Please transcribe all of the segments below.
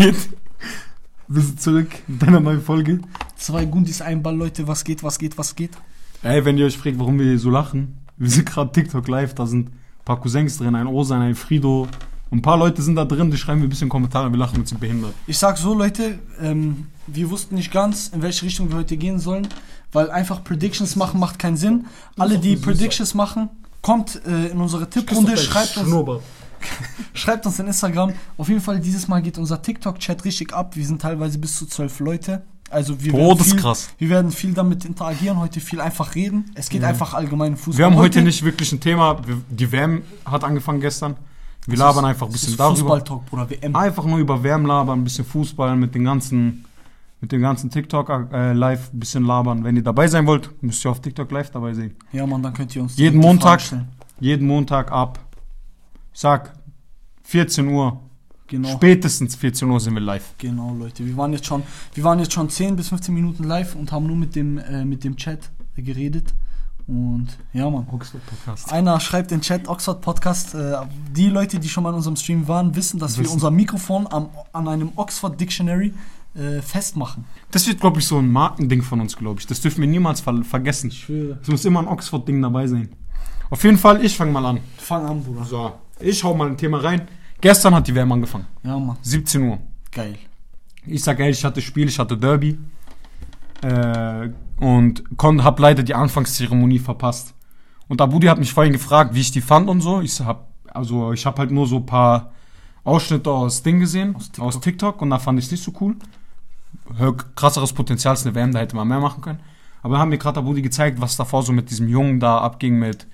geht? Wir sind zurück mit einer neuen Folge. Zwei Gundis, ein Ball, Leute, was geht, was geht, was geht? Ey, wenn ihr euch fragt, warum wir so lachen, wir sind gerade TikTok live, da sind ein paar Cousins drin, ein Osan, ein Frido. Und ein paar Leute sind da drin, die schreiben mir ein bisschen Kommentare, wir lachen uns sind behindert. Ich sag so, Leute, ähm, wir wussten nicht ganz, in welche Richtung wir heute gehen sollen, weil einfach Predictions machen macht keinen Sinn. Alle, die Predictions machen, kommt äh, in unsere Tipprunde, schreibt uns. schreibt uns in Instagram. Auf jeden Fall, dieses Mal geht unser TikTok-Chat richtig ab. Wir sind teilweise bis zu zwölf Leute. Also wir Boah, das ist viel, krass. wir werden viel damit interagieren, heute viel einfach reden. Es geht einfach allgemein um Fußball. Wir haben heute nicht wirklich ein Thema. Die WM hat angefangen gestern. Wir labern einfach ein Das bisschen ist darüber. Fußball-Talk, Bruder, WM. Einfach nur über WM labern, ein bisschen Fußball mit den ganzen, mit dem ganzen TikTok äh, live ein bisschen labern. Wenn ihr dabei sein wollt, müsst ihr auf TikTok live dabei sein. Ja, Mann, dann könnt ihr uns Jeden Montag. Jeden Montag ab, sag, 14 Uhr. Genau. Spätestens 14 Uhr sind wir live. Genau, Leute. Wir waren jetzt schon, wir waren jetzt schon 10 bis 15 Minuten live und haben nur mit dem, äh, mit dem Chat geredet. Und ja, Mann. Podcast. Einer schreibt in Chat Oxford Podcast. Äh, die Leute, die schon mal in unserem Stream waren, wissen, dass wir Wissen. unser Mikrofon am, an einem Oxford Dictionary äh, festmachen. Das wird, glaube ich, so ein Markending von uns, glaube ich. Das dürfen wir niemals ver vergessen. schwöre. Es muss immer ein Oxford-Ding dabei sein. Auf jeden Fall, ich fange mal an. Fang an, Bruder. So, ich hau mal ein Thema rein. Gestern hat die WM angefangen. Ja, Mann. 17 Uhr. Geil. Ich sag ehrlich, ich hatte Spiel, ich hatte Derby. Äh, und kon, hab leider die Anfangszeremonie verpasst. Und Abudi hat mich vorhin gefragt, wie ich die fand und so. Ich hab, also ich hab halt nur so ein paar Ausschnitte aus Ding gesehen, aus Aus TikTok, TikTok. und da fand ich es nicht so cool. Hör, krasseres Potenzial ist eine WM, da hätte man mehr machen können. Aber dann haben mir gerade Abudi gezeigt, was davor so mit diesem Jungen da abging mit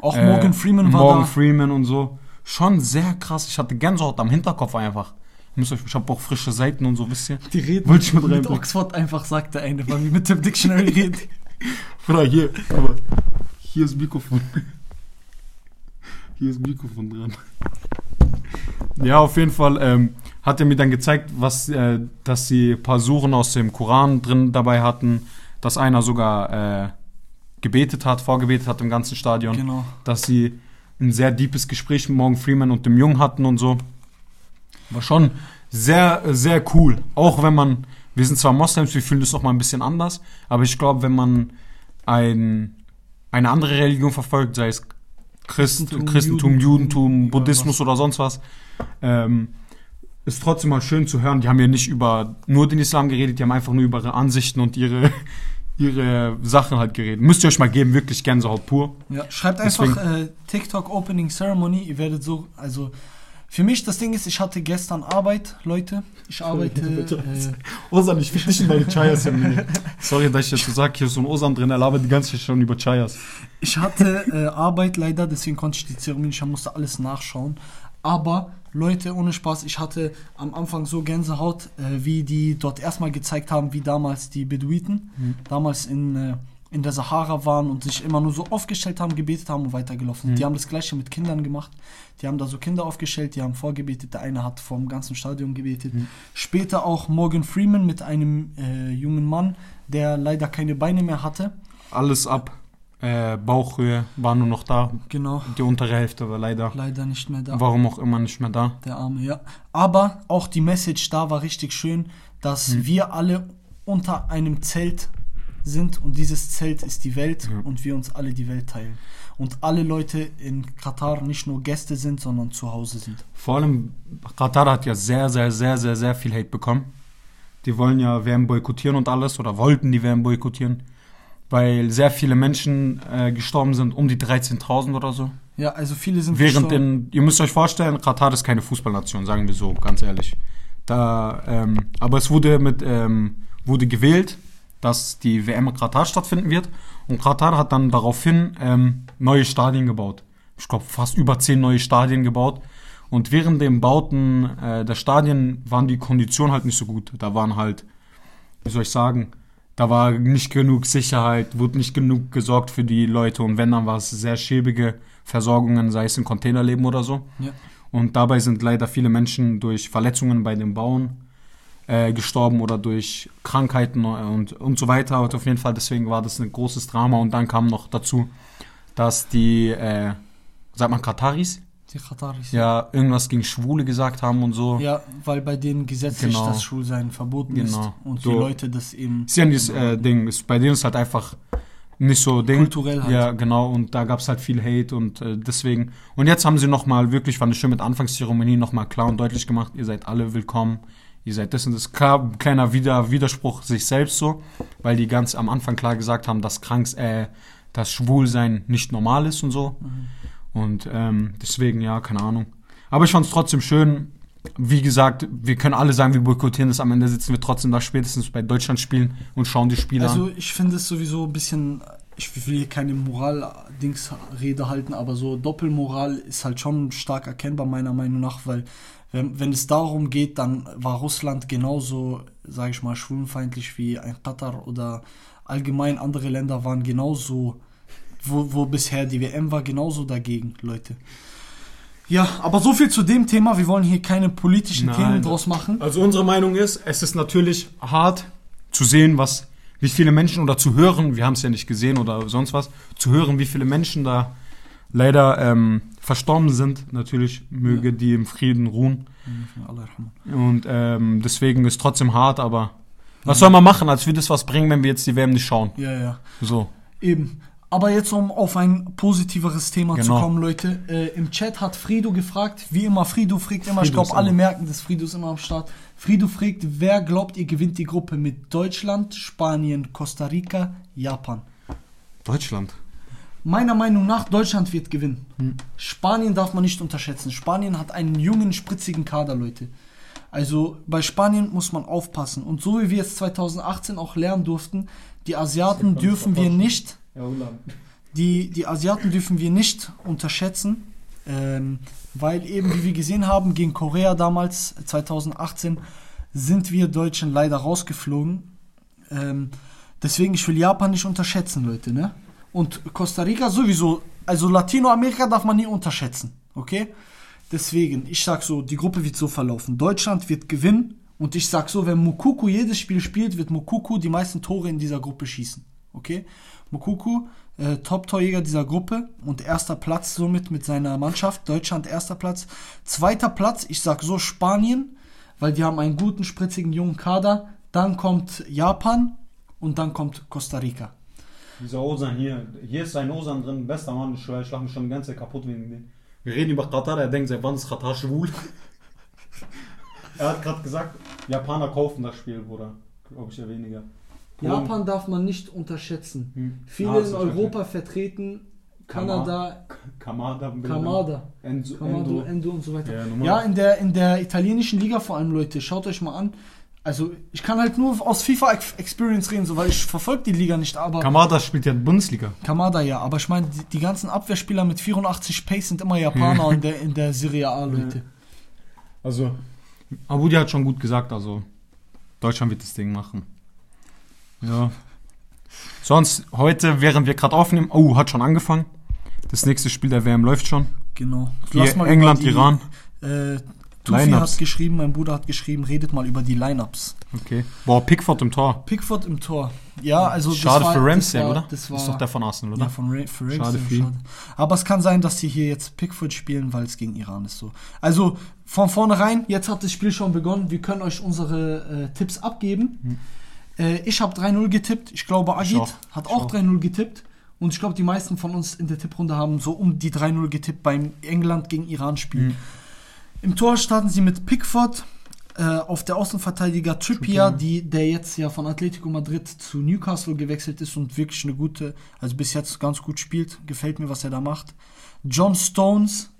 Auch äh, Morgan Freeman war Morgan da. Freeman und so. Schon sehr krass. Ich hatte Gänsehaut am Hinterkopf einfach. Ich, muss euch, ich habe auch frische Seiten und so, wisst ihr? Die reden Wollte ich mit mit. Oxford einfach, sagt der eine, weil wir mit dem Dictionary reden. Bruder, hier, aber hier ist Mikrofon. Hier ist Mikrofon dran. Ja, auf jeden Fall ähm, hat er mir dann gezeigt, was, äh, dass sie ein paar Suren aus dem Koran drin dabei hatten, dass einer sogar äh, gebetet hat, vorgebetet hat im ganzen Stadion, Genau. dass sie ein sehr deepes Gespräch mit Morgan Freeman und dem Jungen hatten und so. War schon sehr, sehr cool. Auch wenn man, wir sind zwar Moslems, wir fühlen das noch mal ein bisschen anders, aber ich glaube, wenn man ein, eine andere Religion verfolgt, sei es Christ, Christentum, Christentum, Judentum, Buddhismus oder sonst was, ähm, ist trotzdem mal schön zu hören. Die haben ja nicht über nur den Islam geredet, die haben einfach nur über ihre Ansichten und ihre, ihre Sachen halt geredet. Müsst ihr euch mal geben, wirklich Gänsehaut pur. Ja, schreibt Deswegen- einfach äh, TikTok Opening Ceremony. Ihr werdet so, also für mich das Ding ist, ich hatte gestern Arbeit, Leute. Ich arbeite. Äh, Osan, ich fick dich in deine Chayas. Sorry, dass ich jetzt so sag, hier ist so ein Osan drin, er labert die ganze Zeit schon über Chayas. ich hatte äh, Arbeit leider, deswegen konnte ich die Zeremonie nicht, ich musste alles nachschauen. Aber Leute, ohne Spaß, ich hatte am Anfang so Gänsehaut, äh, wie die dort erstmal gezeigt haben, wie damals die Beduiten damals in, äh, in der Sahara waren und sich immer nur so aufgestellt haben, gebetet haben und weitergelaufen. sind. Die haben das gleiche mit Kindern gemacht. Die haben da so Kinder aufgestellt, die haben vorgebetet. Der eine hat vom ganzen Stadion gebetet. Später auch Morgan Freeman mit einem äh, jungen Mann, der leider keine Beine mehr hatte. Alles ab. Äh, Bauchhöhe war nur noch da. Genau. Die untere Hälfte war leider, Leider nicht mehr da. warum auch immer, nicht mehr da. Der Arme, ja. Aber auch die Message da war richtig schön, dass wir alle unter einem Zelt sind und dieses Zelt ist die Welt und wir uns alle die Welt teilen. Und alle Leute in Katar nicht nur Gäste sind, sondern zu Hause sind. Vor allem, Qatar hat ja sehr, sehr, sehr, sehr, sehr viel Hate bekommen. Die wollen ja WM boykottieren und alles, oder wollten die WM boykottieren, weil sehr viele Menschen äh, gestorben sind, um die 13.000 oder so. Ja, also viele sind Während gestorben. in, ihr müsst euch vorstellen, Katar ist keine Fußballnation, sagen wir so, ganz ehrlich. Da, ähm, aber es wurde mit, ähm, wurde gewählt, dass die WM in Katar stattfinden wird. Und Katar hat dann daraufhin ähm, neue Stadien gebaut. Ich glaube, fast über zehn neue Stadien gebaut. Und während dem Bauten äh, der Stadien waren die Konditionen halt nicht so gut. Da waren halt, wie soll ich sagen, da war nicht genug Sicherheit, wurde nicht genug gesorgt für die Leute. Und wenn, dann war es sehr schäbige Versorgungen, sei es in Containerleben oder so. Ja. Und dabei sind leider viele Menschen durch Verletzungen bei dem Bauen äh, gestorben oder durch Krankheiten und, und so weiter. Und auf jeden Fall, deswegen war das ein großes Drama. Und dann kam noch dazu, dass die, äh, sagt man Kataris? Die Kataris. ja irgendwas gegen Schwule gesagt haben und so. Ja, weil bei denen gesetzlich Genau. das Schwulsein verboten Genau. ist und So. die Leute das eben Ist ja nicht das äh, Ding. Ist, bei denen ist halt einfach nicht so Ding. kulturell halt. Ja, genau. Und da gab es halt viel Hate und äh, deswegen. Und jetzt haben sie nochmal wirklich, fand ich schön mit Anfangszeremonie nochmal klar und deutlich gemacht, ihr seid alle willkommen. Ihr seid das und das. Klar, ein kleiner Wider Widerspruch sich selbst so, weil die ganz am Anfang klar gesagt haben, dass Kranks, äh, dass Schwulsein nicht normal ist und so. Und ähm, deswegen, ja, keine Ahnung. Aber ich fand es trotzdem schön. Wie gesagt, wir können alle sagen, wir boykottieren das. Am Ende sitzen wir trotzdem da spätestens bei Deutschland spielen und schauen die Spiele Also an. ich finde es sowieso ein bisschen, ich will hier keine Moral-Dings-Rede halten, aber so Doppelmoral ist halt schon stark erkennbar meiner Meinung nach, weil wenn, wenn es darum geht, dann war Russland genauso, sage ich mal, schwulenfeindlich wie ein Katar oder allgemein andere Länder waren genauso, wo, wo bisher die WM war, genauso dagegen, Leute. Ja, aber so viel zu dem Thema. Wir wollen hier keine politischen Nein. Themen draus machen. Also unsere Meinung ist, es ist natürlich hart zu sehen, was, wie viele Menschen oder zu hören, wir haben es ja nicht gesehen oder sonst was, zu hören, wie viele Menschen da leider ähm, verstorben sind. Natürlich möge die im Frieden ruhen. Und ähm, deswegen ist trotzdem hart, aber was soll man machen, als würde es was bringen, wenn wir jetzt die WM nicht schauen? Ja, ja. So. Eben. Aber jetzt, um auf ein positiveres Thema Genau. zu kommen, Leute. Äh, Im Chat hat Frido gefragt, wie immer, Frido fragt immer, ich Frido ist glaube, alle immer. merken, dass Frido ist immer am Start. Frido fragt, wer glaubt, ihr gewinnt die Gruppe mit Deutschland, Spanien, Costa Rica, Japan? Deutschland. Meiner Meinung nach, Deutschland wird gewinnen. Hm. Spanien darf man nicht unterschätzen. Spanien hat einen jungen, spritzigen Kader, Leute. Also bei Spanien muss man aufpassen. Und so wie wir es 2018 auch lernen durften, die Asiaten dürfen wir nicht die, die Asiaten dürfen wir nicht unterschätzen, ähm, weil eben, wie wir gesehen haben, gegen Korea damals, 2018, sind wir Deutschen leider rausgeflogen. Ähm, deswegen, ich will Japan nicht unterschätzen, Leute, ne? Und Costa Rica sowieso, also Latinoamerika darf man nie unterschätzen, okay? Deswegen, ich sag so, die Gruppe wird so verlaufen. Deutschland wird gewinnen und ich sag so, wenn Mukuku jedes Spiel spielt, wird Mukuku die meisten Tore in dieser Gruppe schießen, okay? Mukuku, äh, Top-Torjäger dieser Gruppe und erster Platz somit mit seiner Mannschaft. Deutschland erster Platz. Zweiter Platz, ich sag so Spanien, weil die haben einen guten, spritzigen, jungen Kader. Dann kommt Japan und dann kommt Costa Rica. Dieser Osan hier, hier ist ein Osan drin, bester Mann, ich lach mich schon die ganze Zeit kaputt wegen dem. Wir reden über Katar, er denkt, seit wann ist Katar schwul? er hat gerade gesagt, Japaner kaufen das Spiel, Bruder. Glaube ich ja weniger. Polen- Japan darf man nicht unterschätzen. Hm. Viele Ah, in Europa vertreten, Kanada, Kamada, Kamada, Enzo, Kamado, Endo. Endo und so weiter. Ja. Ja, in der, in der italienischen Liga vor allem, Leute, schaut euch mal an. Also, ich kann halt nur aus FIFA-Experience reden, so, weil ich verfolge die Liga nicht, aber Kamada spielt ja Bundesliga. Kamada ja, aber ich meine, die, die ganzen Abwehrspieler mit 84 Pace sind immer Japaner in, der, in der Serie A, Leute. Also, Abudi hat schon gut gesagt, also Deutschland wird das Ding machen. Ja. Sonst, heute, während wir gerade aufnehmen, oh, hat schon angefangen. Das nächste Spiel der WM läuft schon. Genau. Hier England, über die, Iran. Äh, Tufi hat geschrieben, mein Bruder hat geschrieben, redet mal über die Lineups. Okay. Boah, Pickford im Tor. Pickford im Tor. Ja, also Schade war, für Ramsey, war, oder? Das war, ist doch der von Arsenal, oder? Ja, von Ra für Ramsey. Schade für ihn. Aber es kann sein, dass sie hier jetzt Pickford spielen, weil es gegen Iran ist so. Also von vornherein, jetzt hat das Spiel schon begonnen. Wir können euch unsere äh, Tipps abgeben. Äh, ich habe 3-0 getippt. Ich glaube, Agit auch. hat Ich auch auch. 3-0 getippt. Und ich glaube, die meisten von uns in der Tipprunde haben so um die 3-0 getippt beim England gegen Iran-Spiel. Mhm. Im Tor starten sie mit Pickford, äh, auf der Außenverteidiger Trippier, die, der jetzt ja von Atletico Madrid zu Newcastle gewechselt ist und wirklich eine gute, also bis jetzt ganz gut spielt. Gefällt mir, was er da macht. John Stones,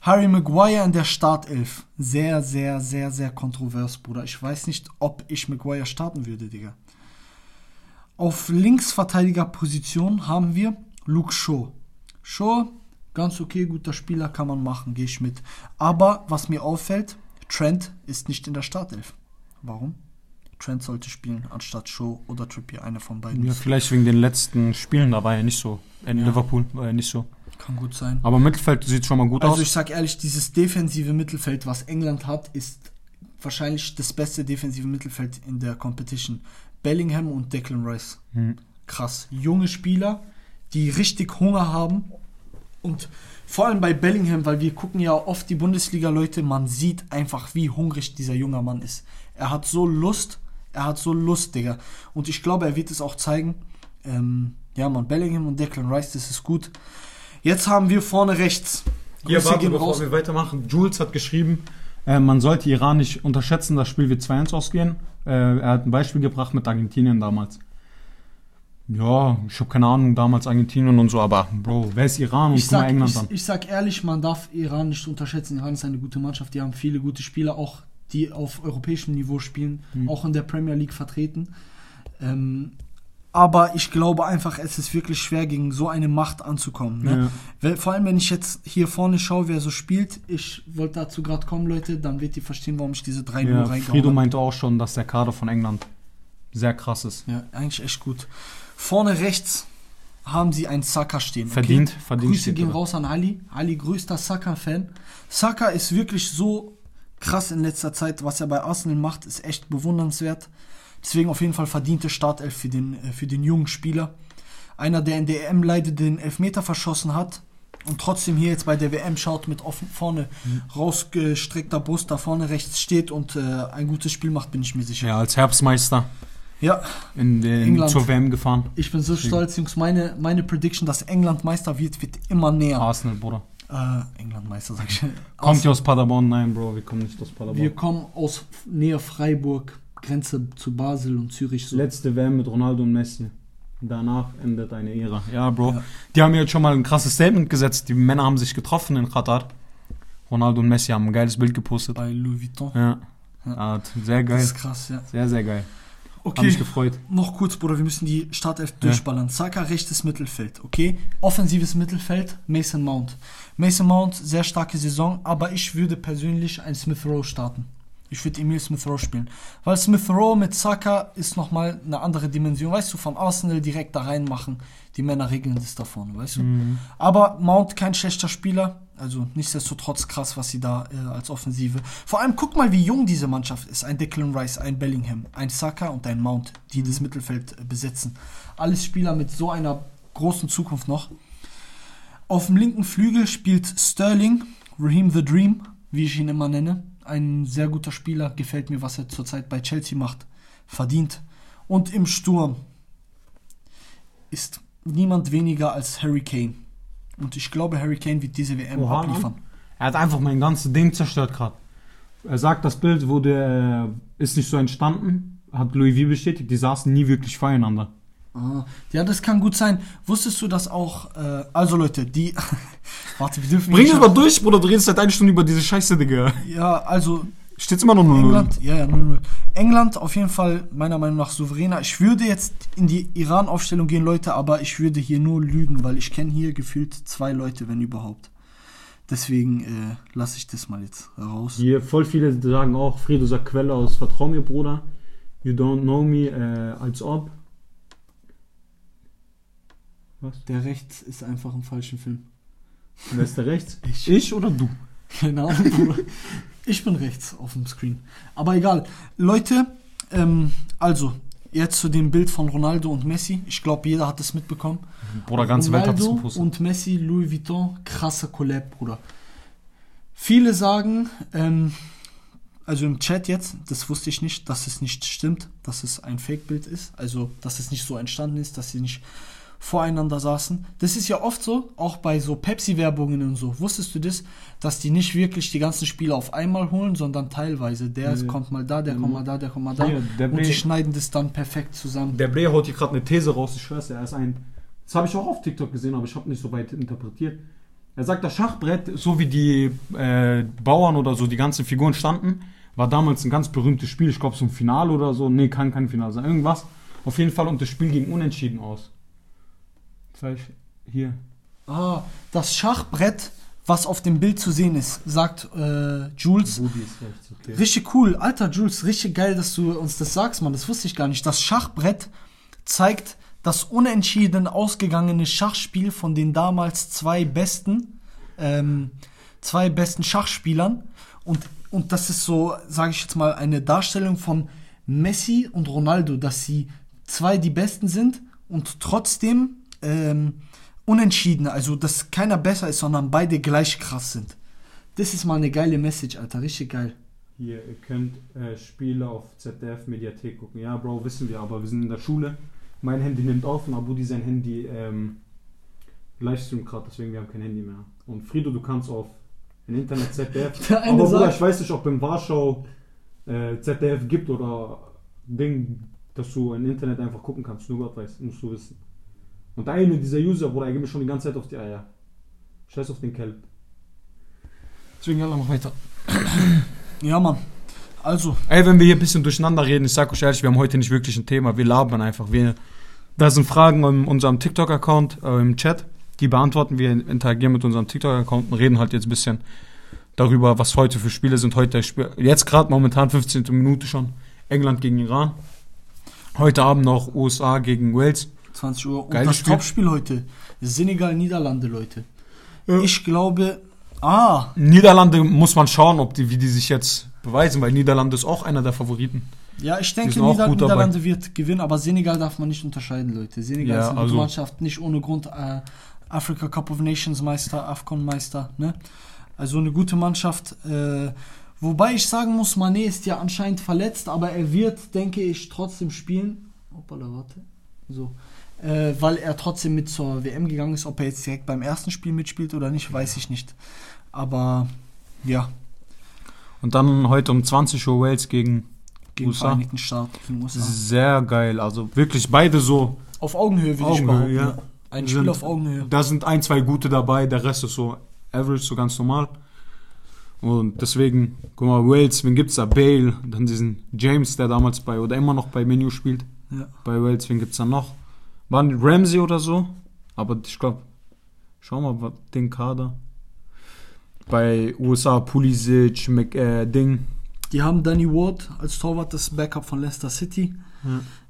Harry Maguire in der Startelf. Sehr, sehr, sehr, sehr kontrovers, Bruder. Ich weiß nicht, ob ich Maguire starten würde, Digga. Auf Linksverteidigerposition haben wir Luke Shaw. Shaw, ganz okay, guter Spieler, kann man machen, gehe ich mit. Aber was mir auffällt, Trent ist nicht in der Startelf. Warum? Trent sollte spielen, anstatt Shaw oder Trippier, einer von beiden. Ja, vielleicht wegen den letzten Spielen, da war er nicht so. In Ja. Liverpool war er nicht so. Kann gut sein. Aber Mittelfeld sieht schon mal gut Also aus. ich sag ehrlich, dieses defensive Mittelfeld, was England hat, ist wahrscheinlich das beste defensive Mittelfeld in der Competition. Bellingham und Declan Rice. Hm. Krass. Junge Spieler, die richtig Hunger haben Und vor allem bei Bellingham, weil wir gucken ja oft die Bundesliga-Leute, man sieht einfach, wie hungrig dieser junge Mann ist. Er hat so Lust, er hat so Lust, Digga. Und ich glaube, er wird es auch zeigen. Ähm, ja, man, Bellingham und Declan Rice, das ist gut. Jetzt haben wir vorne rechts. Hier, warte, gehen bevor raus. wir weitermachen. Jules hat geschrieben, äh, man sollte Iran nicht unterschätzen, das Spiel wird 2-1 ausgehen. Äh, er hat ein Beispiel gebracht mit Argentinien damals. Ja, ich habe keine Ahnung, damals Argentinien und so, aber Bro, wer ist Iran und Ich sag, England ich, an? ich sag ehrlich, man darf Iran nicht unterschätzen. Iran ist eine gute Mannschaft, die haben viele gute Spieler, auch die auf europäischem Niveau spielen, Mhm. auch in der Premier League vertreten. Ähm, aber ich glaube einfach, es ist wirklich schwer, gegen so eine Macht anzukommen. Ne? Ja. Vor allem, wenn ich jetzt hier vorne schaue, wer so spielt, ich wollte dazu gerade kommen, Leute, dann wird ihr verstehen, warum ich diese 3 0 Ja, reingehauen Frido habe. meinte auch schon, dass der Kader von England sehr krass ist. Ja, eigentlich echt gut. Vorne rechts haben sie einen Saka stehen. okay? Verdient, verdient Grüße gehen raus an Ali. Ali, größter Saka-Fan. Saka ist wirklich so krass in letzter Zeit. Was er bei Arsenal macht, ist echt bewundernswert. Deswegen auf jeden Fall verdiente Startelf für den, äh, für den jungen Spieler. Einer, der in der EM leider den Elfmeter verschossen hat und trotzdem hier jetzt bei der WM schaut, mit offen vorne Mhm. rausgestreckter Brust da vorne rechts steht und äh, ein gutes Spiel macht, bin ich mir sicher. Ja, als Herbstmeister ja in den, England. zur WM gefahren. Ich bin so stolz, Jungs. Meine, meine Prediction, dass England Meister wird, wird immer näher. Arsenal, Bruder. Äh, England Meister, sag ich. Kommt Aus, ihr aus Paderborn? Nein, Bro, wir kommen nicht aus Paderborn. wir kommen aus Nähe Freiburg, Grenze zu Basel und Zürich. So. Letzte WM mit Ronaldo und Messi. Danach endet eine Ära. Ja, Bro. Ja. Die haben jetzt schon mal ein krasses Statement gesetzt. Die Männer haben sich getroffen in Katar. Ronaldo und Messi haben ein geiles Bild gepostet. Bei Louis Vuitton. Ja. Ja. ja sehr Das geil. ist krass, ja. Sehr, sehr geil. Hab Okay, mich gefreut. noch kurz, Bruder, wir müssen die Startelf durchballern. Saka, rechtes Mittelfeld, okay? Offensives Mittelfeld, Mason Mount. Mason Mount, sehr starke Saison, aber ich würde persönlich ein Smith Rowe starten. Ich würde Emil Smith Rowe spielen. Weil Smith Rowe mit Saka ist nochmal eine andere Dimension. Weißt du, von Arsenal direkt da reinmachen. Die Männer regeln das da vorne, weißt du? Mhm. Aber Mount kein schlechter Spieler. Also nichtsdestotrotz krass, was sie da äh, als Offensive. Vor allem guck mal, wie jung diese Mannschaft ist. Ein Declan Rice, ein Bellingham, ein Saka und ein Mount, die das Mittelfeld äh, besetzen. Alles Spieler mit so einer großen Zukunft noch. Auf dem linken Flügel spielt Sterling, Raheem the Dream, wie ich ihn immer nenne. Ein sehr guter Spieler, gefällt mir, was er zurzeit bei Chelsea macht. Verdient. Und im Sturm ist niemand weniger als Harry Kane. Und ich glaube, Harry Kane wird diese WM Oha, abliefern. Er hat einfach mein ganzes Ding zerstört gerade. Er sagt, das Bild wurde, äh, ist nicht so entstanden. Hat Louis V bestätigt. Die saßen nie wirklich voreinander. Ah, ja, das kann gut sein. Wusstest du das auch? Äh, also Leute, die... Warte, wir dürfen... Bring es mal durch, Bruder. Du redest seit einer Stunde über diese Scheiße, Digga. Ja, also Steht's immer noch 0 England, ja, ja, 0-0. England auf jeden Fall meiner Meinung nach souveräner. Ich würde jetzt in die Iran-Aufstellung gehen, Leute, aber ich würde hier nur lügen, weil ich kenne hier gefühlt zwei Leute, wenn überhaupt. Deswegen äh, lasse ich das mal jetzt raus. Hier voll viele sagen auch, Fredo sagt Quelle aus Vertrau mir, Bruder. You don't know me, äh, als ob. Was? Der rechts ist einfach im falschen Film. Wer ist der rechts? Ich. Ich oder du? Keine Ahnung, Bruder. Ich bin rechts auf dem Screen. Aber egal. Leute, ähm, also, jetzt zu dem Bild von Ronaldo und Messi. Ich glaube, jeder hat es mitbekommen. Bruder, ganze Welt hat es Ronaldo gepostet. und Messi, Louis Vuitton, krasser Collab, Bruder. Viele sagen, ähm, also im Chat jetzt, das wusste ich nicht, dass es nicht stimmt, dass es ein Fake-Bild ist, also dass es nicht so entstanden ist, dass sie nicht voreinander saßen. Das ist ja oft so, auch bei so Pepsi-Werbungen und so. Wusstest du das, dass die nicht wirklich die ganzen Spiele auf einmal holen, sondern teilweise. Der Nee. kommt mal da, der kommt mal da, der kommt mal da. Hier, und Bre- die schneiden das dann perfekt zusammen. Der Bre haut hier gerade eine These raus, ich schwör's, er ist ein. Das habe ich auch auf TikTok gesehen, aber ich habe nicht so weit interpretiert. Er sagt, das Schachbrett, so wie die äh, Bauern oder so, die ganzen Figuren standen, war damals ein ganz berühmtes Spiel. Ich glaube, so ein Finale oder so. Nee, kann kein Finale sein. Irgendwas. Auf jeden Fall und das Spiel ging unentschieden aus. Zeig hier. Ah, das Schachbrett, was auf dem Bild zu sehen ist, sagt äh, Jules. Budi ist okay. Richtig cool. Alter, Jules, richtig geil, dass du uns das sagst, Mann. Das wusste ich gar nicht. Das Schachbrett zeigt das unentschieden ausgegangene Schachspiel von den damals zwei besten, ähm, zwei besten Schachspielern. Und, und das ist so, sage ich jetzt mal, eine Darstellung von Messi und Ronaldo, dass sie zwei die Besten sind und trotzdem ähm, unentschieden, also dass keiner besser ist, sondern beide gleich krass sind. Das ist mal eine geile Message, Alter, richtig geil. Hier, ihr könnt äh, Spiele auf ZDF Mediathek gucken. Ja, Bro, wissen wir, aber wir sind in der Schule. Mein Handy nimmt auf und Abudi sein Handy ähm, Livestream gerade, deswegen wir haben kein Handy mehr. Und Frido, du kannst auf im Internet ZDF. Der eine aber Bruder, ich weiß nicht, ob in Warschau äh, ZDF gibt oder Ding, dass du im Internet einfach gucken kannst. Nur Gott weiß, musst du wissen. Und der eine dieser User, Bruder, er geht mir schon die ganze Zeit auf die Eier. Scheiß auf den Kelp. Deswegen, ja, mach weiter. Ja, Mann. Also, Ey, wenn wir hier ein bisschen durcheinander reden, ich sag euch ehrlich, wir haben heute nicht wirklich ein Thema, wir labern einfach. Wir, da sind Fragen in unserem TikTok-Account, äh, im Chat, die beantworten wir, interagieren mit unserem TikTok-Account und reden halt jetzt ein bisschen darüber, was heute für Spiele sind. Heute jetzt gerade momentan 15. Minute schon, England gegen Iran. Heute Abend noch USA gegen Wales. 20 Uhr. Und Geiles das Spiel. Topspiel heute. Senegal, Niederlande, Leute. Ja. Ich glaube. Ah, Niederlande muss man schauen, ob die, wie die sich jetzt beweisen, weil Niederlande ist auch einer der Favoriten. ja, ich denke, Nieder gut dabei. Niederlande wird gewinnen, aber Senegal darf man nicht unterscheiden, Leute. Senegal Ja, ist eine also- gute Mannschaft, nicht ohne Grund äh, Africa Cup of Nations Meister, AFCON Meister, ne? Also eine gute Mannschaft. Äh, wobei ich sagen muss, Mané ist ja anscheinend verletzt, aber er wird, denke ich, trotzdem spielen. Hoppala, warte. So. Äh, weil er trotzdem mit zur WM gegangen ist. Ob er jetzt direkt beim ersten Spiel mitspielt oder nicht, weiß ich nicht. Aber ja, Und dann heute um 20 Uhr Wales gegen gegen USA. Vereinigten Staaten, USA. Sehr geil. Also wirklich beide so. Auf Augenhöhe, würde ich behaupten. ja. Ein Sind- Spiel auf Augenhöhe. Da sind ein, zwei gute dabei, der Rest ist so average, so ganz normal. Und deswegen, guck mal, Wales, wen gibt's da? Bale, dann diesen James, der damals bei oder immer noch bei Menu spielt. Ja. Bei Wales, wen gibt's da noch? Waren Ramsey oder so? Aber ich glaube, schau mal, den Kader. Bei USA Pulisic, Mc, äh, Ding. Die haben Danny Ward als Torwart, das Backup von Leicester City.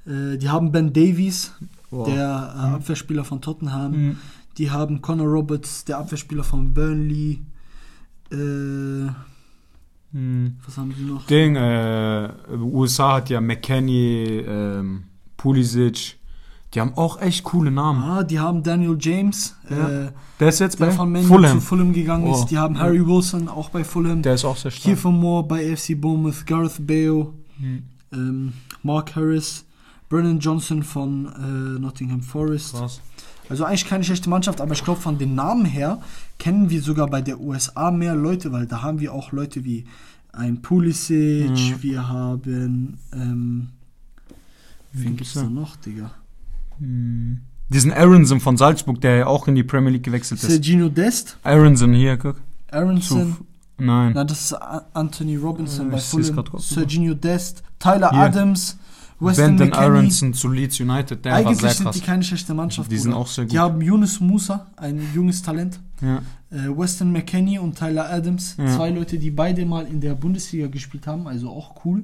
Äh, die haben Ben Davies, Wow. der äh, Abwehrspieler von Tottenham. Mhm. Die haben Connor Roberts, der Abwehrspieler von Burnley. Äh, Mhm. was haben die noch? Ding, äh, USA hat ja McKenny, ähm, Pulisic. Die haben auch echt coole Namen. Ah, die haben Daniel James, Ja. äh, Der ist jetzt der bei von Man Fulham. zu Fulham gegangen Oh. ist. Die haben Harry Wilson, auch bei Fulham. Der ist auch sehr stark. Kiefer Moore bei AFC Bournemouth, Gareth Bale, Mhm. ähm, Mark Harris, Brennan Johnson von äh, Nottingham Forest. Krass. Also eigentlich keine schlechte Mannschaft, aber ich glaube von den Namen her kennen wir sogar bei der USA mehr Leute, weil da haben wir auch Leute wie ein Pulisic, Mhm. wir haben ähm, wen gibt's da da? noch, Digga? Diesen Aronson von Salzburg, der ja auch in die Premier League gewechselt ist. Sergino Dest, Aronson hier, guck. Aronson, Nein. na das ist Anthony Robinson Äh, bei Fulham. Sergino Dest, Tyler Hier. Adams, Weston McKennie. Aronson zu Leeds United, der war Eigentlich sehr sind krass. die keine schlechte Mannschaft. Die sind Bruder. auch sehr gut. Die haben Yunus Musa, ein junges Talent. Ja. Äh, Weston McKenney und Tyler Adams, Ja. zwei Leute, die beide mal in der Bundesliga gespielt haben, also auch cool.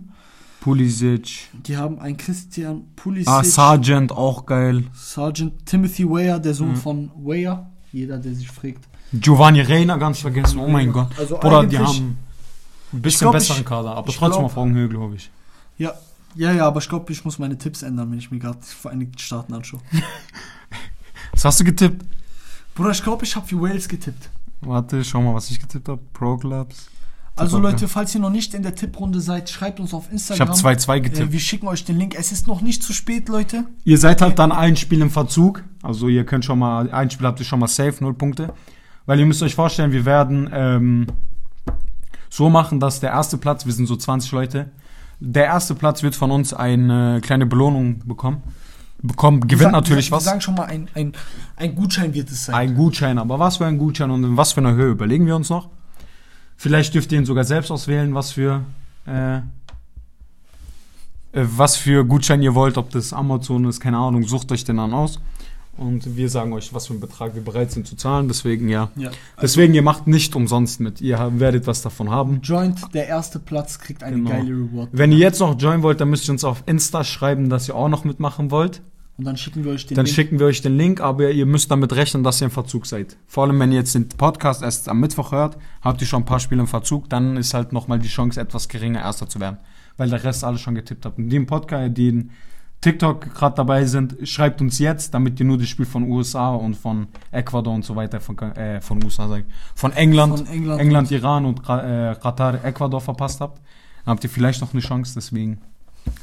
Pulisic. Die haben einen Christian Pulisic, Ah, Sargent, auch geil. Sergeant Timothy Weah, der Sohn Mhm. von Weah, jeder, der sich fragt. Giovanni Reina, ganz vergessen. Oh mein Gott. Also Bruder, die haben ein bisschen glaub, besseren ich- Kader, aber trotzdem auf Augenhöhe, glaube ich. Ja, ja, ja, aber ich glaube, ich muss meine Tipps ändern, wenn ich mir gerade die Vereinigten Staaten anschaue. Was hast du getippt? Bruder, ich glaube, ich habe für Wales getippt. Warte, schau mal, was ich getippt habe. Pro Clubs. Also. Leute, falls ihr noch nicht in der Tipprunde seid, schreibt uns auf Ich Instagram. habe 2-2 äh, getippt. wir schicken euch den Link. Es ist noch nicht zu spät, Leute. Ihr seid halt dann ein Spiel im Verzug. Also ihr könnt schon mal, ein Spiel habt ihr schon mal safe, null Punkte. Weil ihr müsst euch vorstellen, wir werden ähm, so machen, dass der erste Platz, wir sind so 20 Leute, der erste Platz wird von uns eine kleine Belohnung bekommen. Wir gewinnt sagen- natürlich wir, was. Wir sagen schon mal, ein, ein, ein Gutschein wird es sein. Ein Gutschein, aber was für ein Gutschein und in was für einer Höhe überlegen wir uns noch. Vielleicht dürft ihr ihn sogar selbst auswählen, was für äh, äh, was für Gutschein ihr wollt, ob das Amazon ist, keine Ahnung, sucht euch den dann aus. Und wir sagen euch, was für einen Betrag wir bereit sind zu zahlen. Deswegen ja. ja. Deswegen, ihr macht nicht umsonst mit. Ihr werdet was davon haben. Joint, der erste Platz, kriegt eine Genau. geile Reward. Wenn ihr jetzt noch joinen wollt, dann müsst ihr uns auf Insta schreiben, dass ihr auch noch mitmachen wollt. Und dann schicken wir euch den Dann Link. schicken wir euch den Link, aber ihr müsst damit rechnen, dass ihr im Verzug seid. Vor allem, wenn ihr jetzt den Podcast erst am Mittwoch hört, habt ihr schon ein paar Spiele im Verzug, dann ist halt nochmal die Chance etwas geringer, Erster zu werden. Weil der Rest alles schon getippt hat. Und den Podcast, den TikTok gerade dabei sind, schreibt uns jetzt, damit ihr nur das Spiel von USA und von Ecuador und so weiter, von, äh, von USA, sag ich, von England, Von England England, Iran und äh, Katar, Ecuador verpasst habt. Dann habt ihr vielleicht noch eine Chance, deswegen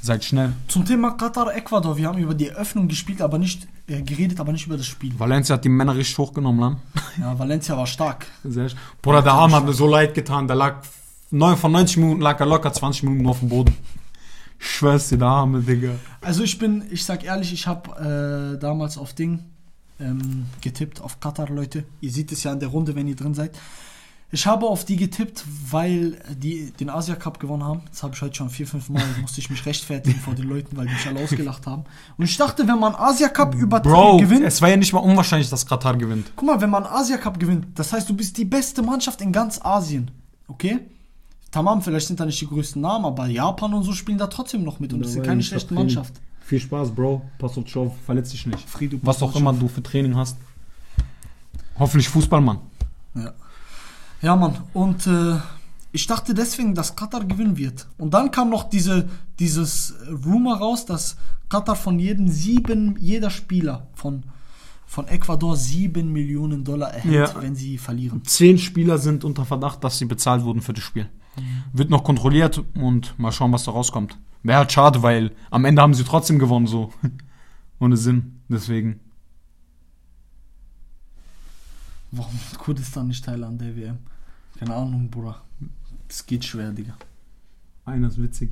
seid schnell. Zum Thema Katar, Ecuador. Wir haben über die Eröffnung gespielt, aber nicht äh, geredet, aber nicht über das Spiel. Valencia hat die Männer richtig hochgenommen, Lan. Ja, Valencia war stark. Sehr schön. Bruder, der Arm hat mir so leid getan. Der lag, neun von 90 Minuten lag er locker 20 Minuten auf dem Boden. Ich schwör's dir, der Arme, Digga. Also ich bin, ich sag ehrlich, ich habe äh, damals auf Ding ähm, getippt, auf Katar, Leute. Ihr seht es ja in der Runde, wenn ihr drin seid. Ich habe auf die getippt, weil die den Asia Cup gewonnen haben. Das habe ich heute schon vier, fünf Mal, musste ich mich rechtfertigen vor den Leuten, weil die mich alle ausgelacht haben. Und ich dachte, wenn man Asia Cup über Bro, gewinnt, es war ja nicht mal unwahrscheinlich, dass Katar gewinnt. guck mal, wenn man Asia Cup gewinnt, das heißt, du bist die beste Mannschaft in ganz Asien. Okay? Tamam, vielleicht sind da nicht die größten Namen, aber Japan und so spielen da trotzdem noch mit und das ist keine schlechte Mannschaft. Viel Spaß, Bro. Pass auf dich auf, verletz dich nicht. Friede, Was auch immer du für Training hast. Hoffentlich Fußballmann. Ja. Ja, Mann. Und äh, ich dachte deswegen, dass Katar gewinnen wird. Und dann kam noch diese, dieses Rumor raus, dass Katar von jedem sieben, jeder Spieler von, von Ecuador sieben Millionen Dollar erhält, Ja. wenn sie verlieren. Zehn Spieler sind unter Verdacht, dass sie bezahlt wurden für das Spiel. Wird noch kontrolliert und mal schauen, was da rauskommt. Wäre halt schade, weil am Ende haben sie trotzdem gewonnen, so. Ohne Sinn. Deswegen. Warum ist Kurdistan nicht Teil an der WM? Keine Ahnung, Bruder. Das geht schwer, Digga. Einer ist witzig.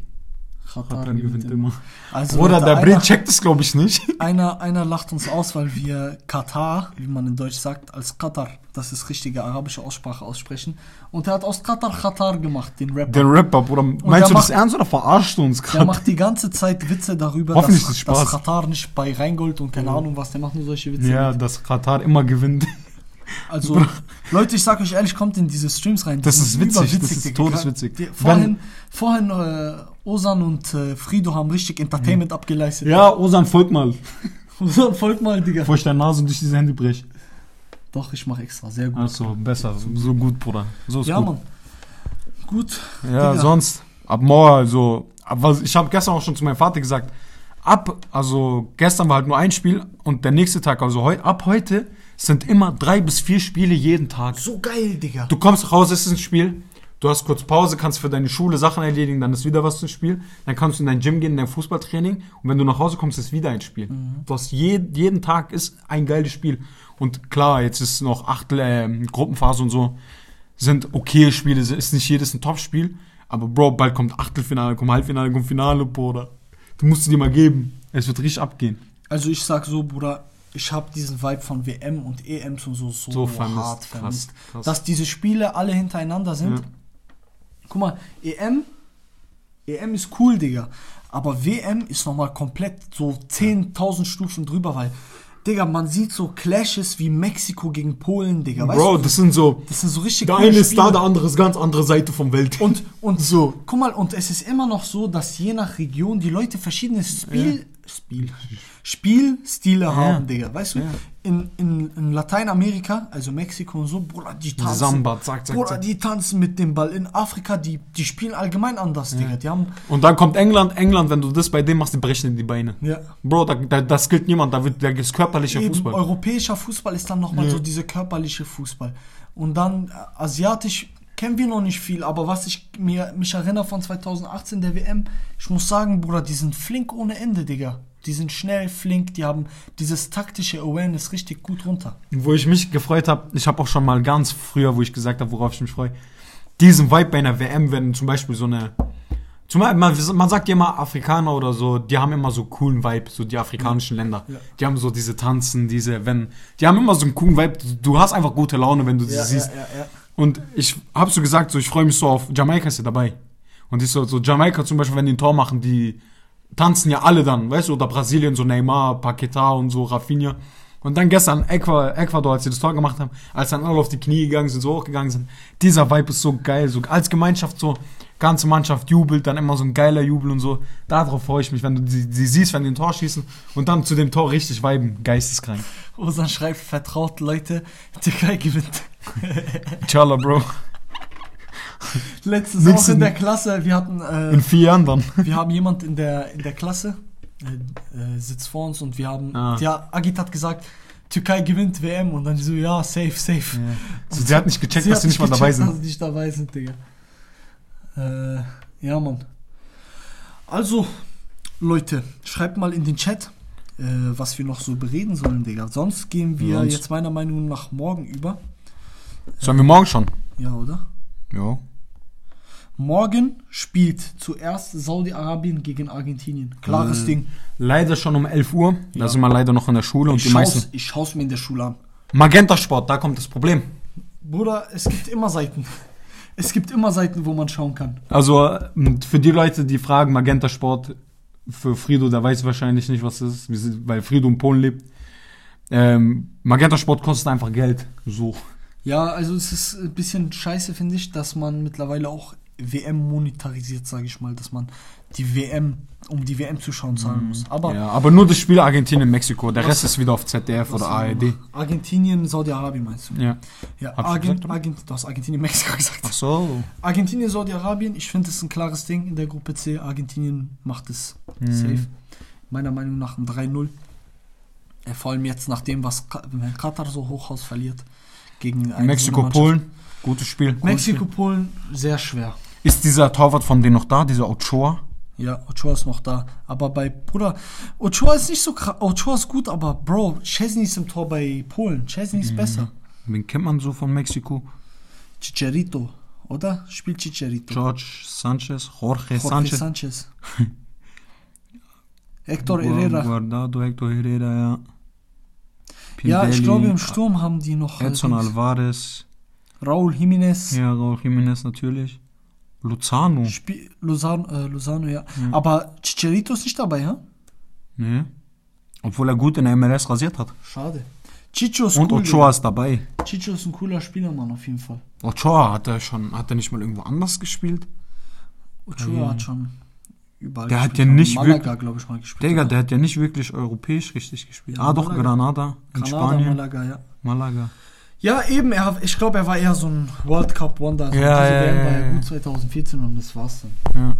Katar Katar gewinnt immer. Also, Bruder, Leute, der Brit checkt es, glaube ich, nicht. Einer, einer lacht uns aus, weil wir Katar, wie man in Deutsch sagt, als Katar, das ist richtige arabische Aussprache aussprechen. Und er hat aus Katar Katar gemacht, den Rapper. Der Rapper, Bruder. Meinst der du das macht- ernst oder verarschst du uns Der gerade? macht die ganze Zeit Witze darüber, dass, es Spaß. dass Katar nicht bei Rheingold und keine Ahnung was, der macht nur solche Witze. Ja, dass Katar immer gewinnt. Also, Leute, ich sag euch ehrlich, kommt in diese Streams rein. Die Das ist witzig, das ist todeswitzig. Die, vorhin, vorhin äh, Osan und äh, Frido haben richtig Entertainment abgeleistet. Ja, Osan, folg mal. Osan, folgt mal, Digga. Bevor ich deine Nase durch diese Hände brech. Doch, ich mach extra, sehr gut. Also, besser. So gut, Bruder. So ist ja, gut. Mann. Gut. Ja, Digga. sonst, ab morgen, also, ab, was, ich habe gestern auch schon zu meinem Vater gesagt, ab, also gestern war halt nur ein Spiel und der nächste Tag, also heu, ab heute sind immer drei bis vier Spiele jeden Tag. So geil, Digga. Du kommst raus, es ist ein Spiel, du hast kurz Pause, kannst für deine Schule Sachen erledigen, dann ist wieder was zum Spiel, dann kannst du in dein Gym gehen, in dein Fußballtraining und wenn du nach Hause kommst, ist wieder ein Spiel. Du hast je, jeden Tag ist ein geiles Spiel. Und klar, jetzt ist noch Achtel, äh, Gruppenphase und so, sind okay Spiele, ist nicht jedes ein Topspiel, aber Bro, bald kommt Achtelfinale, kommt Halbfinale, kommt Finale, Bruder. Du musst es dir mal geben. Es wird richtig abgehen. Also ich sag so, Bruder, ich habe diesen Vibe von WM und EMs und so so, So vermisst. hart Krass, vermisst. krass. Dass diese Spiele alle hintereinander sind. Ja. Guck mal, EM, EM ist cool, Digga. Aber WM ist nochmal komplett so 10.000 Stufen drüber, weil, Digga, man sieht so Clashes wie Mexiko gegen Polen, Digga. Weißt Bro, du? das sind so, das sind so richtig der eine ist da, der andere ist ganz andere Seite vom Welt. Und, und so, guck mal, und es ist immer noch so, dass je nach Region die Leute verschiedene Spiel, Spiel, Spielstile haben, Digga. Weißt du, Ja. in, in, in Lateinamerika, also Mexiko und so, Bruder, die tanzen. Samba, zack, zack, Bruder, die tanzen mit dem Ball. In Afrika, die, die spielen allgemein anders, Digga. Die haben, Und dann kommt England, England, wenn du das bei dem machst, die brechen die Beine. ja. Bro, da, da, das gilt niemand, da wird der ist körperlicher Eben, Fußball. europäischer Fußball ist dann nochmal so dieser körperliche Fußball. Und dann äh, asiatisch kennen wir noch nicht viel, aber was ich mir mich erinnere von 2018 der WM, ich muss sagen, Bruder, die sind flink ohne Ende, Digga. Die sind schnell, flink, die haben dieses taktische Awareness richtig gut runter. Wo ich mich gefreut habe, ich habe auch schon mal ganz früher, wo ich gesagt habe, worauf ich mich freue, diesen Vibe bei einer WM, wenn zum Beispiel so eine, zum Beispiel, man, man sagt ja immer Afrikaner oder so, die haben immer so coolen Vibe, so die afrikanischen Länder. Ja. Die haben so diese Tanzen, diese, wenn, die haben immer so einen coolen Vibe, du hast einfach gute Laune, wenn du sie siehst. ja, ja. Und ich habe so gesagt, so ich freue mich so auf Jamaika ist ja dabei. Und ich so, so Jamaika zum Beispiel, wenn die ein Tor machen, die tanzen ja alle dann, weißt du, oder Brasilien, so Neymar, Paqueta und so, Rafinha. Und dann gestern Ecuador, als sie das Tor gemacht haben, als dann alle auf die Knie gegangen sind, so hochgegangen sind, dieser Vibe ist so geil, so als Gemeinschaft so, ganze Mannschaft jubelt, dann immer so ein geiler Jubel und so. Darauf freue ich mich, wenn du sie, sie siehst, wenn die ein Tor schießen und dann zu dem Tor richtig viben, geisteskrank. Osan schreibt, vertraut Leute, Türkei gewinnt. Inshallah, Bro. Letztens Nix auch in der Klasse, wir hatten, äh, In vier Jahren dann. wir haben jemand in der, in der Klasse, äh, äh, sitzt vor uns und wir haben, Ah. ja, Agit hat gesagt, Türkei gewinnt WM und dann so, ja, safe, safe. So, sie hat nicht gecheckt, Sie dass sie nicht mal dabei sind. Dass sie nicht dabei sind, Digga. Äh, ja, Mann. Also, Leute, schreibt mal in den Chat, äh, was wir noch so bereden sollen, Digga. Sonst gehen wir Sonst- jetzt meiner Meinung nach morgen über. Sollen wir morgen schon? Ja, oder? Ja. Morgen spielt zuerst Saudi-Arabien gegen Argentinien. Klares Äh, Ding. Leider schon um 11 Uhr. Da Ja. sind wir leider noch in der Schule und Ich die meisten. schau's, ich schau's mir in der Schule an. Magenta Sport, da kommt das Problem. Bruder, es gibt immer Seiten. Es gibt immer Seiten, wo man schauen kann. Also ähm, für die Leute, die fragen, Magenta Sport, für Frido, der weiß wahrscheinlich nicht, was das ist, weil Frido in Polen lebt. Ähm, Magenta Sport kostet einfach Geld. So. Ja, also es ist ein bisschen scheiße, finde ich, dass man mittlerweile auch WM monetarisiert, sage ich mal, dass man die WM, um die WM zu schauen, zahlen muss. Aber Ja, aber nur das Spiel Argentinien, Mexiko. Der Rest ist wieder auf ZDF oder ARD. Argentinien, Saudi-Arabien meinst du? Ja. Ja, Hab Argent, gesagt, oder? Argent, du hast Argentinien, Mexiko gesagt. Ach so. Argentinien, Saudi-Arabien, ich finde, das ist ein klares Ding in der Gruppe C. Argentinien macht es Mhm. safe. Meiner Meinung nach ein 3-0. Äh, vor allem jetzt nach dem, was Katar so Hochhaus verliert. Gegen eine so Mexiko, eine Mannschaft. Polen. Gutes Spiel. Gutes Mexiko, Polen, sehr schwer. Ist dieser Torwart von denen noch da, dieser Ochoa? Ja, Ochoa ist noch da. Aber bei, Bruder, Ochoa ist nicht so krass. Ochoa ist gut, aber Bro, Chesney ist im Tor bei Polen. Chesney Mhm. ist besser. Wen kennt man so von Mexiko? Chicharito, oder? Spielt Chicharito. George Sanchez, Jorge, Jorge Sanchez. Sanchez. Hector Herrera. Guardado, Hector Herrera, ja. Ja, ich glaube im Sturm haben die noch äh, Edson. Alvarez, Raul Jiménez. ja, Raul Jiménez natürlich. Luzano, Lozano, äh, Lozano, ja. Aber Chicharito ist nicht dabei, ja? ne? Obwohl er gut in der MLS rasiert hat. Schade. Chicho ist Und cool. Ochoa ist dabei. Chicho ist ein cooler Spieler, Mann, auf jeden Fall. Ochoa hat er schon, hat er nicht mal irgendwo anders gespielt? Ochoa hat schon überall Der hat ja nicht Malaga, wirklich- glaube ich, mal gespielt. Digga, der hat ja nicht wirklich europäisch richtig gespielt. Ja, ah, doch, Malaga. Granada in Granada, Spanien. Malaga, ja. Malaga. Ja, eben, er, ich glaube, er war eher so ein World Cup Wonder. Also Ja, diese ja, WM ja, war ja gut 2014 und das war's dann. Ja.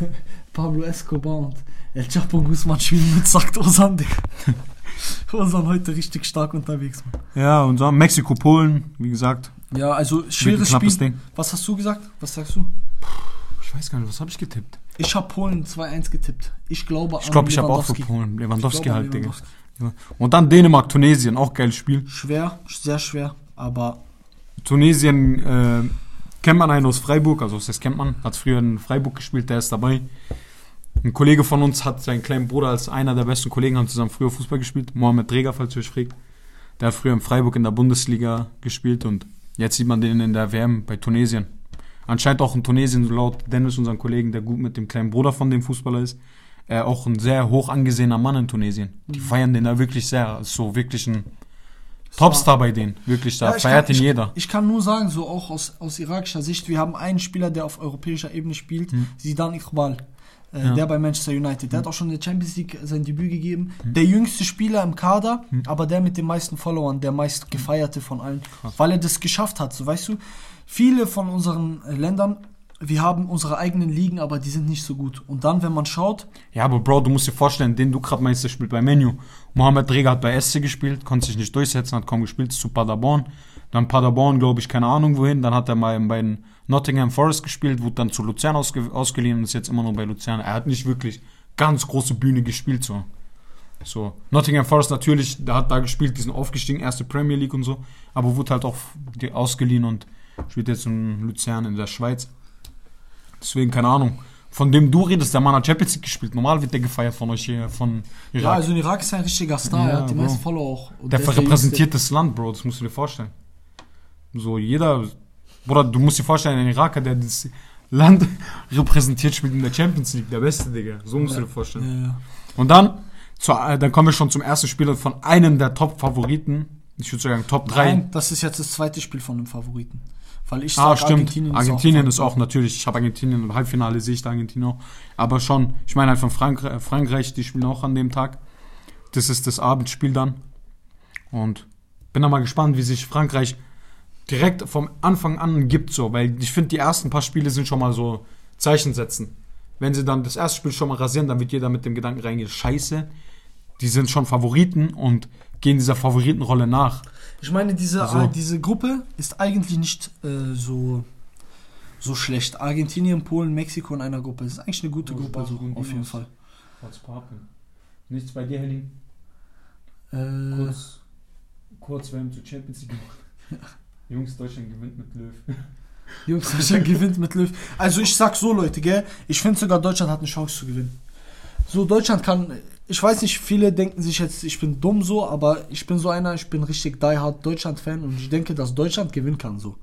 Pablo Escobar und El Chapo Guzman spielen mit, sagt Osan, Digga. Osan heute richtig stark unterwegs, Mann. ja, und so Mexiko, Polen, wie gesagt. Ja, also schweres knappes Spiel. Ding. Was hast du gesagt? Was sagst du? Ich weiß gar nicht, was habe ich getippt? Ich habe Polen 2-1 getippt. Ich glaube Ich glaube, ich habe auch für. Polen. Lewandowski halt, Digga. Und dann Dänemark, Tunesien, auch geiles Spiel. Schwer, sehr schwer, aber Tunesien äh, kennt man einen aus Freiburg, also das kennt man, hat früher in Freiburg gespielt, der ist dabei. Ein Kollege von uns hat seinen kleinen Bruder als einer der besten Kollegen, haben zusammen früher Fußball gespielt. Mohamed Dreger, falls ihr euch fragt. Der hat früher in Freiburg in der Bundesliga gespielt und jetzt sieht man den in der WM bei Tunesien. Anscheinend auch in Tunesien, laut Dennis, unseren Kollegen, der gut mit dem kleinen Bruder von dem Fußballer ist, äh, auch ein sehr hoch angesehener Mann in Tunesien. Die feiern den da wirklich sehr. Ist so wirklich ein Topstar bei denen. Wirklich, da Ja, feiert kann, ihn ich, jeder. Ich kann nur sagen, so auch aus, aus irakischer Sicht, wir haben einen Spieler, der auf europäischer Ebene spielt, Sidan Iqbal. Äh, Hm. Ja. Hm. Der bei Manchester United. Der hat auch schon in der Champions League sein Debüt gegeben. Der jüngste Spieler im Kader, Hm. aber der mit den meisten Followern, der meist gefeierte von allen, weil er das geschafft hat. So weißt du, viele von unseren äh, Ländern, wir haben unsere eigenen Ligen, aber die sind nicht so gut. Und dann, wenn man schaut, Ja, aber Bro, du musst dir vorstellen, den du gerade meinst, der spielt bei Menu. Mohamed Dreger hat bei SC gespielt, konnte sich nicht durchsetzen, hat kaum gespielt, ist zu Paderborn. Dann Paderborn, glaube ich, keine Ahnung wohin. Dann hat er mal bei den Nottingham Forest gespielt, wurde dann zu Luzern ausge ausgeliehen und ist jetzt immer noch bei Luzern. Er hat nicht wirklich ganz große Bühne gespielt, so. So. Nottingham Forest natürlich, der hat da gespielt, die sind aufgestiegen, erste Premier League und so, aber wurde halt auch ausgeliehen und spielt jetzt in Luzern in der Schweiz. Deswegen, keine Ahnung. Von dem du redest, der Mann hat Champions League gespielt. Normal wird der gefeiert von euch hier, von Irak. ja, also in Irak ist ein richtiger Star, Ja, er hat die Bro. meisten Follower auch. Der jüngste. repräsentiert das Land, Bro, das musst du dir vorstellen. So, jeder, Bruder, du musst dir vorstellen, ein Iraker, der das Land repräsentiert, spielt in der Champions League, der Beste, Digga. So musst du dir vorstellen. Ja, ja. Und dann, zu, äh, dann kommen wir schon zum ersten Spieler von einem der Top-Favoriten. Ich würde sagen Top 3. Nein, das ist jetzt das zweite Spiel von dem Favoriten. Weil ich Ah, sag, stimmt. Argentinien, Argentinien, ist ist auch natürlich, ich habe Argentinien im Halbfinale, sehe ich da Argentinien auch. Aber schon, ich meine halt von Frankreich, Frankreich, die spielen auch an dem Tag. Das ist das Abendspiel dann. Und bin da mal gespannt, wie sich Frankreich direkt vom Anfang an gibt, so, weil ich finde, die ersten paar Spiele sind schon mal so Zeichen setzen. wenn sie dann das erste Spiel schon mal rasieren, dann wird jeder mit dem Gedanken reingehen, scheiße, die sind schon Favoriten und gehen dieser Favoritenrolle nach. Ich meine, diese, Also- äh, diese Gruppe ist eigentlich nicht äh, so, so schlecht. Argentinien, Polen, Mexiko in einer Gruppe. Das ist eigentlich eine gute Oh, Gruppe, Spaß, so, guten auf jeden. Fall. Nichts bei dir, Helly? Äh, kurz WM zu Champions League gemacht. Jungs, Deutschland gewinnt mit Löw. Jungs, Deutschland gewinnt mit Löw. Also ich sag so, Leute, gell? Ich finde sogar, Deutschland hat eine Chance zu gewinnen. So, Deutschland kann. Ich weiß nicht, viele denken sich jetzt, ich bin dumm so, aber ich bin so einer, ich bin richtig die hard Deutschland-Fan und ich denke, dass Deutschland gewinnen kann so.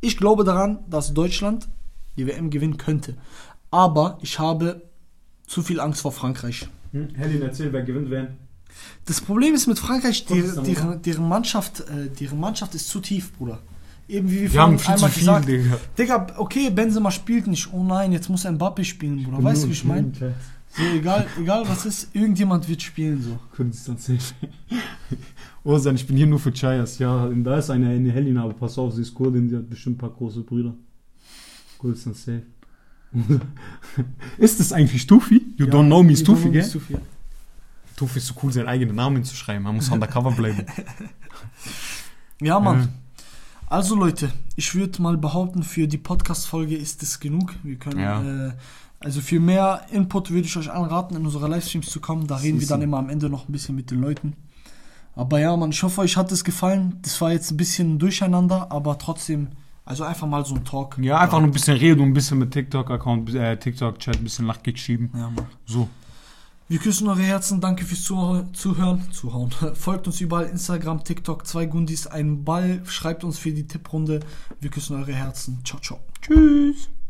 Ich glaube daran, dass Deutschland die WM gewinnen könnte. Aber ich habe zu viel Angst vor Frankreich. Hm? Helly, erzähl, wer gewinnt WM? Das Problem ist mit Frankreich, die, deren, deren, Mannschaft, äh, deren Mannschaft ist zu tief, Bruder. Eben wie wir Wir haben viel zu einmal viel, gesagt Digga. Digga, okay, Benzema spielt nicht. Oh nein, jetzt muss Mbappe spielen, Bruder. Weißt du, wie ich meine? So, egal, egal was ist, irgendjemand wird spielen, so. Kurdistan safe. Ozan, ich bin hier nur für Chayas. Ja, da ist eine, eine Helena, aber pass auf, sie ist Kurdin, sie hat bestimmt ein paar große Brüder. Kurdistan safe. ist das eigentlich Tufi? You don't know me is Tufi, gell? Tufi. Tufi ist so cool, seinen eigenen Namen zu schreiben. Man muss undercover bleiben. Ja, Mann. Ja. Also, Leute, ich würde mal behaupten, für die Podcast-Folge ist es genug. Wir können, Ja. äh, also für mehr Input würde ich euch anraten, in unsere Livestreams zu kommen. Da reden wir Sisi. dann immer am Ende noch ein bisschen mit den Leuten. Aber ja, Mann, ich hoffe, euch hat es gefallen. Das war jetzt ein bisschen durcheinander, aber trotzdem, also einfach mal so ein Talk. Ja, einfach nur ein bisschen reden und ein bisschen mit TikTok-Account, äh, TikTok-Chat, ein bisschen Lachkick schieben. Ja, Mann. So. Wir küssen eure Herzen, danke fürs Zuh Zuhören. Zuhauen. Folgt uns überall, Instagram, TikTok, zwei Gundis, einen Ball. Schreibt uns für die Tipprunde. Wir küssen eure Herzen. Ciao, ciao. Tschüss.